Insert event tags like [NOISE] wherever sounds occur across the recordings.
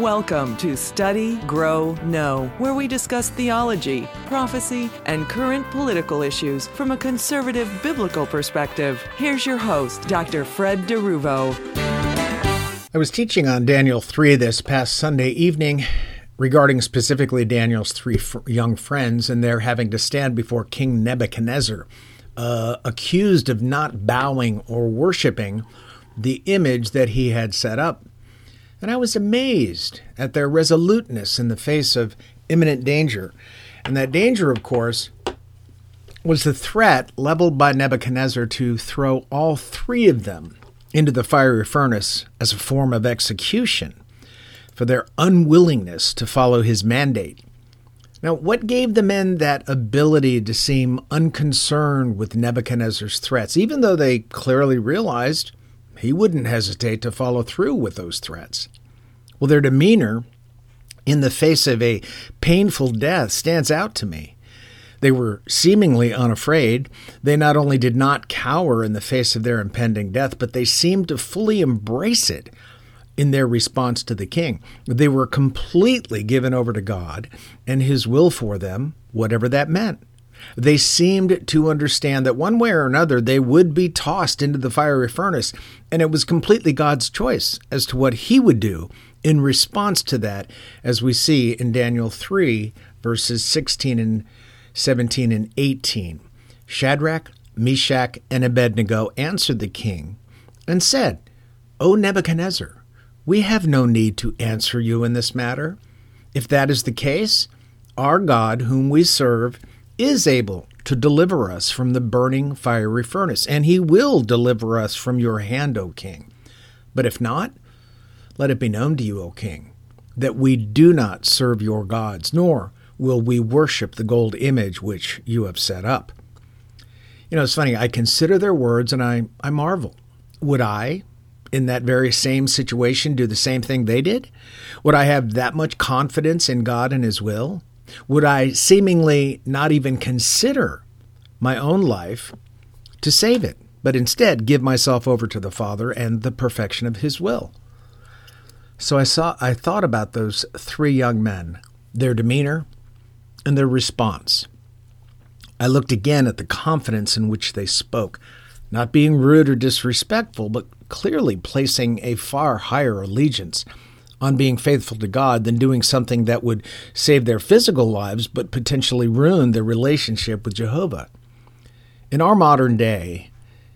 Welcome to Study, Grow, Know, where we discuss theology, prophecy, and current political issues from a conservative biblical perspective. Here's your host, Dr. Fred DeRuvo. I was teaching on Daniel 3 this past Sunday evening regarding specifically Daniel's three young friends and their having to stand before King Nebuchadnezzar, uh, accused of not bowing or worshiping the image that he had set up. And I was amazed at their resoluteness in the face of imminent danger. And that danger, of course, was the threat leveled by Nebuchadnezzar to throw all three of them into the fiery furnace as a form of execution for their unwillingness to follow his mandate. Now, what gave the men that ability to seem unconcerned with Nebuchadnezzar's threats, even though they clearly realized he wouldn't hesitate to follow through with those threats. Well, their demeanor in the face of a painful death stands out to me. They were seemingly unafraid. They not only did not cower in the face of their impending death, but they seemed to fully embrace it in their response to the king. They were completely given over to God and his will for them, whatever that meant. They seemed to understand that one way or another they would be tossed into the fiery furnace, and it was completely God's choice as to what he would do in response to that, as we see in Daniel 3, verses 16 and 17 and 18. Shadrach, Meshach, and Abednego answered the king and said, O Nebuchadnezzar, we have no need to answer you in this matter. If that is the case, our God, whom we serve, is able to deliver us from the burning fiery furnace, and he will deliver us from your hand, O king. But if not, let it be known to you, O king, that we do not serve your gods, nor will we worship the gold image which you have set up. You know, it's funny, I consider their words and I, I marvel. Would I, in that very same situation, do the same thing they did? Would I have that much confidence in God and His will? Would I seemingly not even consider my own life to save it, but instead give myself over to the Father and the perfection of His will? So I saw I thought about those three young men, their demeanor, and their response. I looked again at the confidence in which they spoke, not being rude or disrespectful, but clearly placing a far higher allegiance on being faithful to God than doing something that would save their physical lives but potentially ruin their relationship with Jehovah. In our modern day,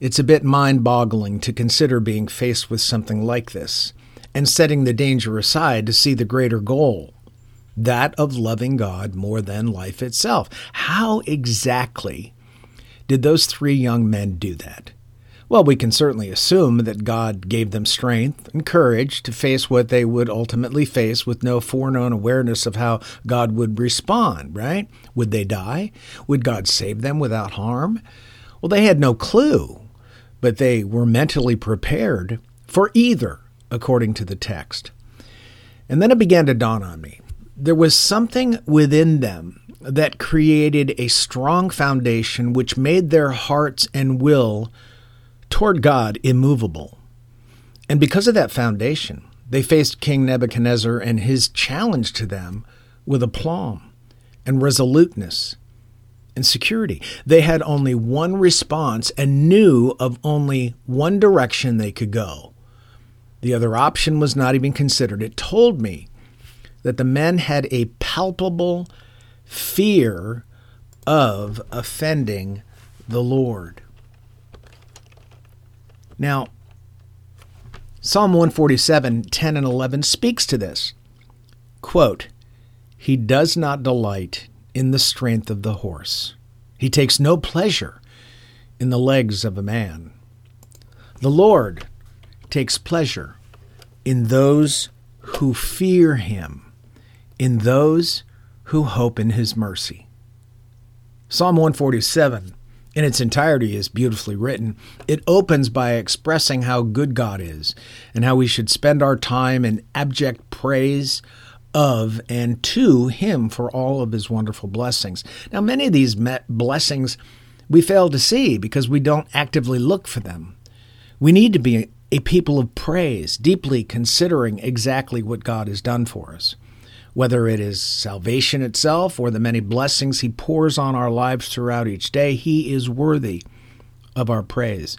it's a bit mind boggling to consider being faced with something like this and setting the danger aside to see the greater goal that of loving God more than life itself. How exactly did those three young men do that? Well, we can certainly assume that God gave them strength and courage to face what they would ultimately face with no foreknown awareness of how God would respond, right? Would they die? Would God save them without harm? Well, they had no clue, but they were mentally prepared for either, according to the text. And then it began to dawn on me. There was something within them that created a strong foundation which made their hearts and will toward God immovable. And because of that foundation, they faced King Nebuchadnezzar and his challenge to them with aplomb and resoluteness and security. They had only one response and knew of only one direction they could go. The other option was not even considered. It told me that the men had a palpable fear of offending the Lord. Now, Psalm 147, 10 and 11 speaks to this. Quote, He does not delight in the strength of the horse. He takes no pleasure in the legs of a man. The Lord takes pleasure in those who fear him, in those who hope in his mercy. Psalm 147 in its entirety is beautifully written. It opens by expressing how good God is and how we should spend our time in abject praise of and to Him for all of His wonderful blessings. Now, many of these blessings we fail to see because we don't actively look for them. We need to be a people of praise, deeply considering exactly what God has done for us. Whether it is salvation itself or the many blessings He pours on our lives throughout each day, He is worthy of our praise.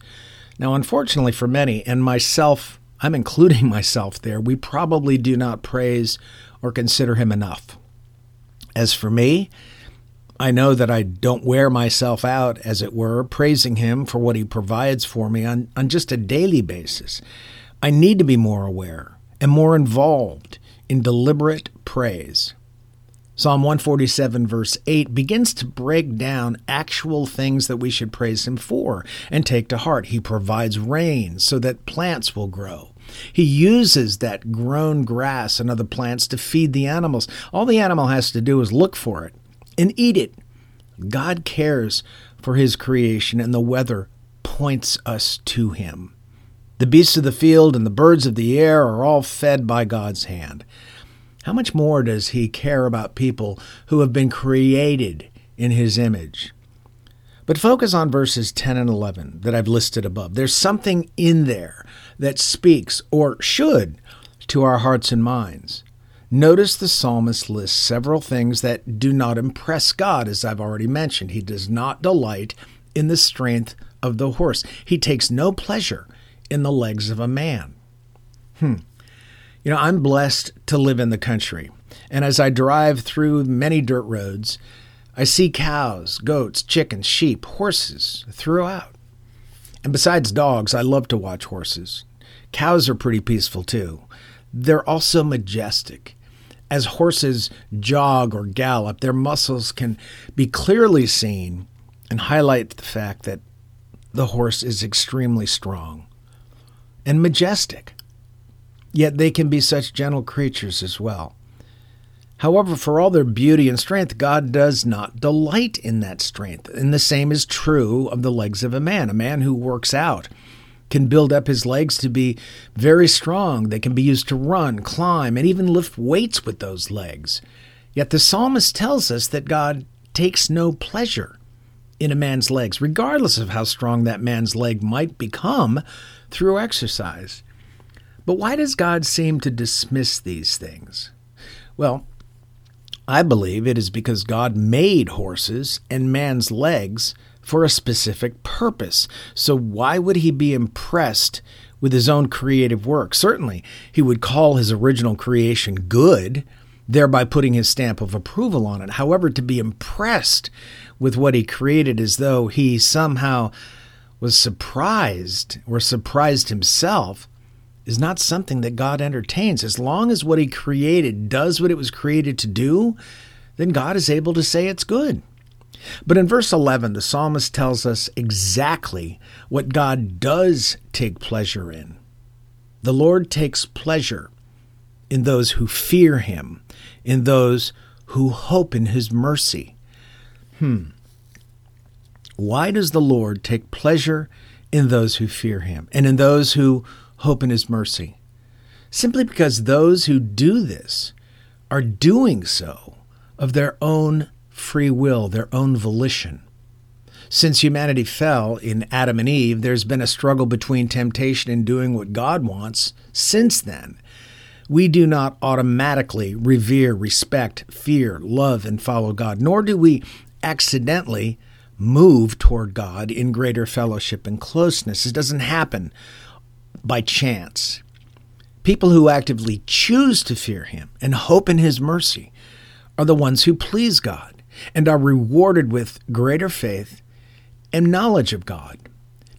Now, unfortunately for many, and myself, I'm including [LAUGHS] myself there, we probably do not praise or consider Him enough. As for me, I know that I don't wear myself out, as it were, praising Him for what He provides for me on, on just a daily basis. I need to be more aware and more involved in deliberate praise. Psalm 147, verse 8, begins to break down actual things that we should praise Him for and take to heart. He provides rain so that plants will grow. He uses that grown grass and other plants to feed the animals. All the animal has to do is look for it and eat it. God cares for his creation, and the weather points us to him. The beasts of the field and the birds of the air are all fed by God's hand. How much more does he care about people who have been created in his image? But focus on verses 10 and 11 that I've listed above. There's something in there that speaks, or should, to our hearts and minds. Notice the psalmist lists several things that do not impress God, as I've already mentioned. He does not delight in the strength of the horse, he takes no pleasure in the legs of a man. Hmm. You know, I'm blessed to live in the country, and as I drive through many dirt roads, I see cows, goats, chickens, sheep, horses throughout. And besides dogs, I love to watch horses. Cows are pretty peaceful too. They're also majestic. As horses jog or gallop, their muscles can be clearly seen and highlight the fact that the horse is extremely strong and majestic. Yet they can be such gentle creatures as well. However, for all their beauty and strength, God does not delight in that strength. And the same is true of the legs of a man. A man who works out can build up his legs to be very strong. They can be used to run, climb, and even lift weights with those legs. Yet the psalmist tells us that God takes no pleasure in a man's legs, regardless of how strong that man's leg might become through exercise. But why does God seem to dismiss these things? Well, I believe it is because God made horses and man's legs for a specific purpose. So why would he be impressed with his own creative work? Certainly, he would call his original creation good, thereby putting his stamp of approval on it. However, to be impressed with what he created as though he somehow was surprised or surprised himself is not something that God entertains. As long as what he created does what it was created to do, then God is able to say it's good. But in verse 11, the psalmist tells us exactly what God does take pleasure in. The Lord takes pleasure in those who fear him, in those who hope in his mercy. Hmm. Why does the Lord take pleasure in those who fear him and in those who hope in his mercy? Simply because those who do this are doing so of their own free will, their own volition. Since humanity fell in Adam and Eve, there's been a struggle between temptation and doing what God wants since then. We do not automatically revere, respect, fear, love, and follow God, nor do we accidentally move toward God in greater fellowship and closeness. It doesn't happen by chance. People who actively choose to fear Him and hope in His mercy are the ones who please God and are rewarded with greater faith and knowledge of God.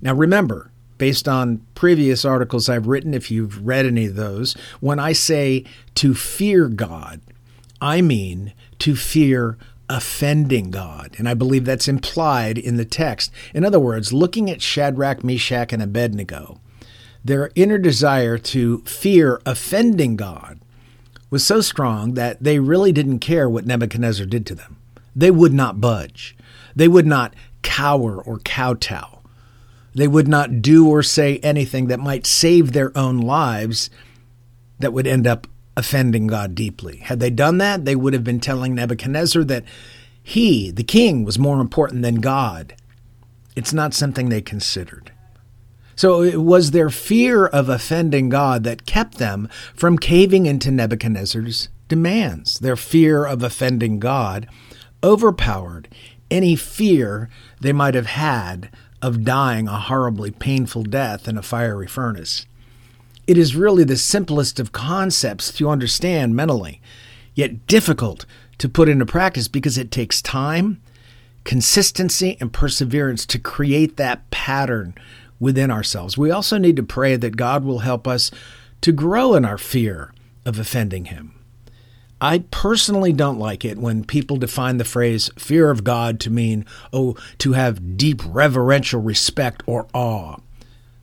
Now, remember, based on previous articles I've written, if you've read any of those, when I say to fear God, I mean to fear offending God. And I believe that's implied in the text. In other words, looking at Shadrach, Meshach, and Abednego, their inner desire to fear offending God was so strong that they really didn't care what Nebuchadnezzar did to them. They would not budge. They would not cower or kowtow. They would not do or say anything that might save their own lives that would end up offending God deeply. Had they done that, they would have been telling Nebuchadnezzar that he, the king, was more important than God. It's not something they considered. So it was their fear of offending God that kept them from caving into Nebuchadnezzar's demands. Their fear of offending God overpowered any fear they might have had of dying a horribly painful death in a fiery furnace. It is really the simplest of concepts to understand mentally, yet difficult to put into practice because it takes time, consistency, and perseverance to create that pattern within ourselves. We also need to pray that God will help us to grow in our fear of offending Him. I personally don't like it when people define the phrase fear of God to mean, oh, to have deep reverential respect or awe,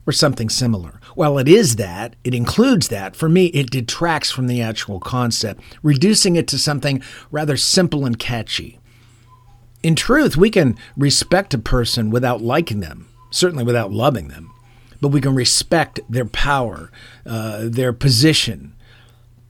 or something similar. While it is that, it includes that. For me, it detracts from the actual concept, reducing it to something rather simple and catchy. In truth, we can respect a person without liking them, certainly without loving them, but we can respect their power, uh, their position,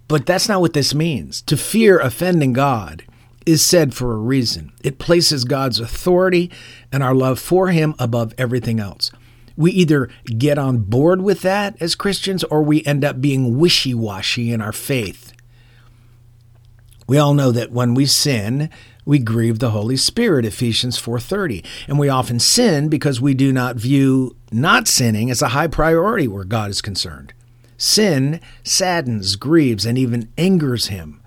but that's not what this means. To fear offending God is said for a reason. It places God's authority and our love for Him above everything else. We either get on board with that as Christians or we end up being wishy washy in our faith. We all know that when we sin, we grieve the Holy Spirit, Ephesians 4:30. And we often sin because we do not view not sinning as a high priority where God is concerned. Sin saddens, grieves, and even angers him.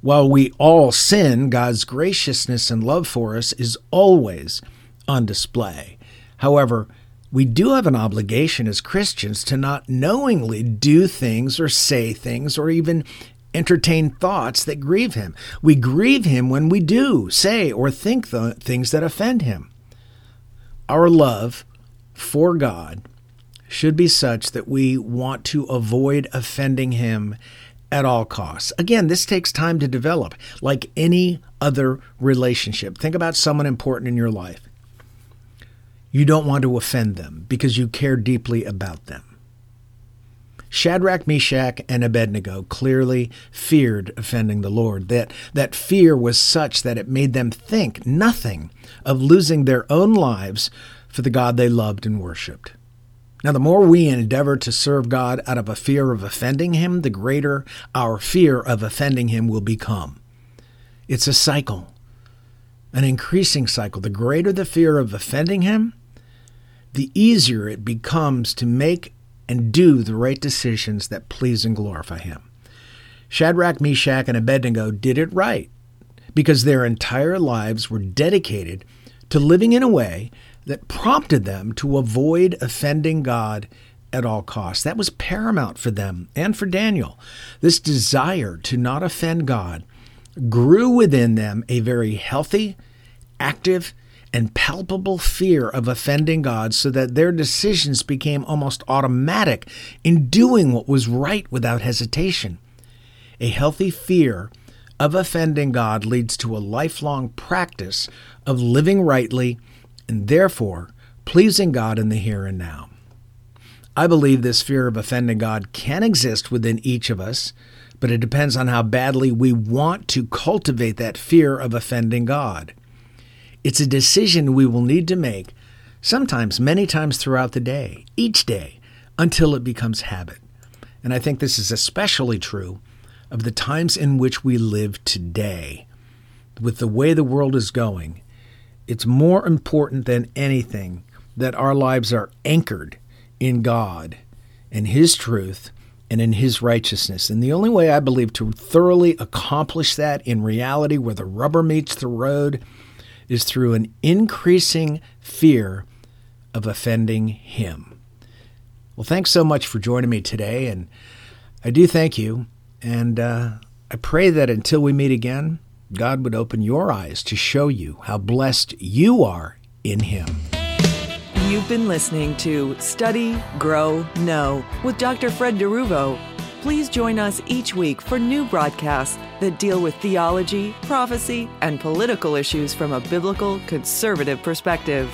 While we all sin, God's graciousness and love for us is always on display. However, we do have an obligation as Christians to not knowingly do things or say things or even entertain thoughts that grieve him. We grieve him when we do say or think the things that offend him. Our love for God should be such that we want to avoid offending him at all costs. Again, this takes time to develop, like any other relationship. Think about someone important in your life. You don't want to offend them because you care deeply about them. Shadrach, Meshach, and Abednego clearly feared offending the Lord. That, that fear was such that it made them think nothing of losing their own lives for the God they loved and worshiped. Now, the more we endeavor to serve God out of a fear of offending Him, the greater our fear of offending Him will become. It's a cycle, an increasing cycle. The greater the fear of offending Him, the easier it becomes to make and do the right decisions that please and glorify Him. Shadrach, Meshach, and Abednego did it right because their entire lives were dedicated to living in a way that prompted them to avoid offending God at all costs. That was paramount for them and for Daniel. This desire to not offend God grew within them a very healthy, active, and palpable fear of offending God so that their decisions became almost automatic in doing what was right without hesitation. A healthy fear of offending God leads to a lifelong practice of living rightly and therefore pleasing God in the here and now. I believe this fear of offending God can exist within each of us, but it depends on how badly we want to cultivate that fear of offending God. It's a decision we will need to make, sometimes many times throughout the day, each day, until it becomes habit. And I think this is especially true of the times in which we live today. With the way the world is going, it's more important than anything that our lives are anchored in God and His truth and in His righteousness. And the only way I believe to thoroughly accomplish that in reality, where the rubber meets the road, is through an increasing fear of offending Him. Well, thanks so much for joining me today. And I do thank you. And uh, I pray that until we meet again, God would open your eyes to show you how blessed you are in Him. You've been listening to Study, Grow, Know with Dr. Fred DeRuvo. Please join us each week for new broadcasts that deal with theology, prophecy, and political issues from a biblical conservative perspective.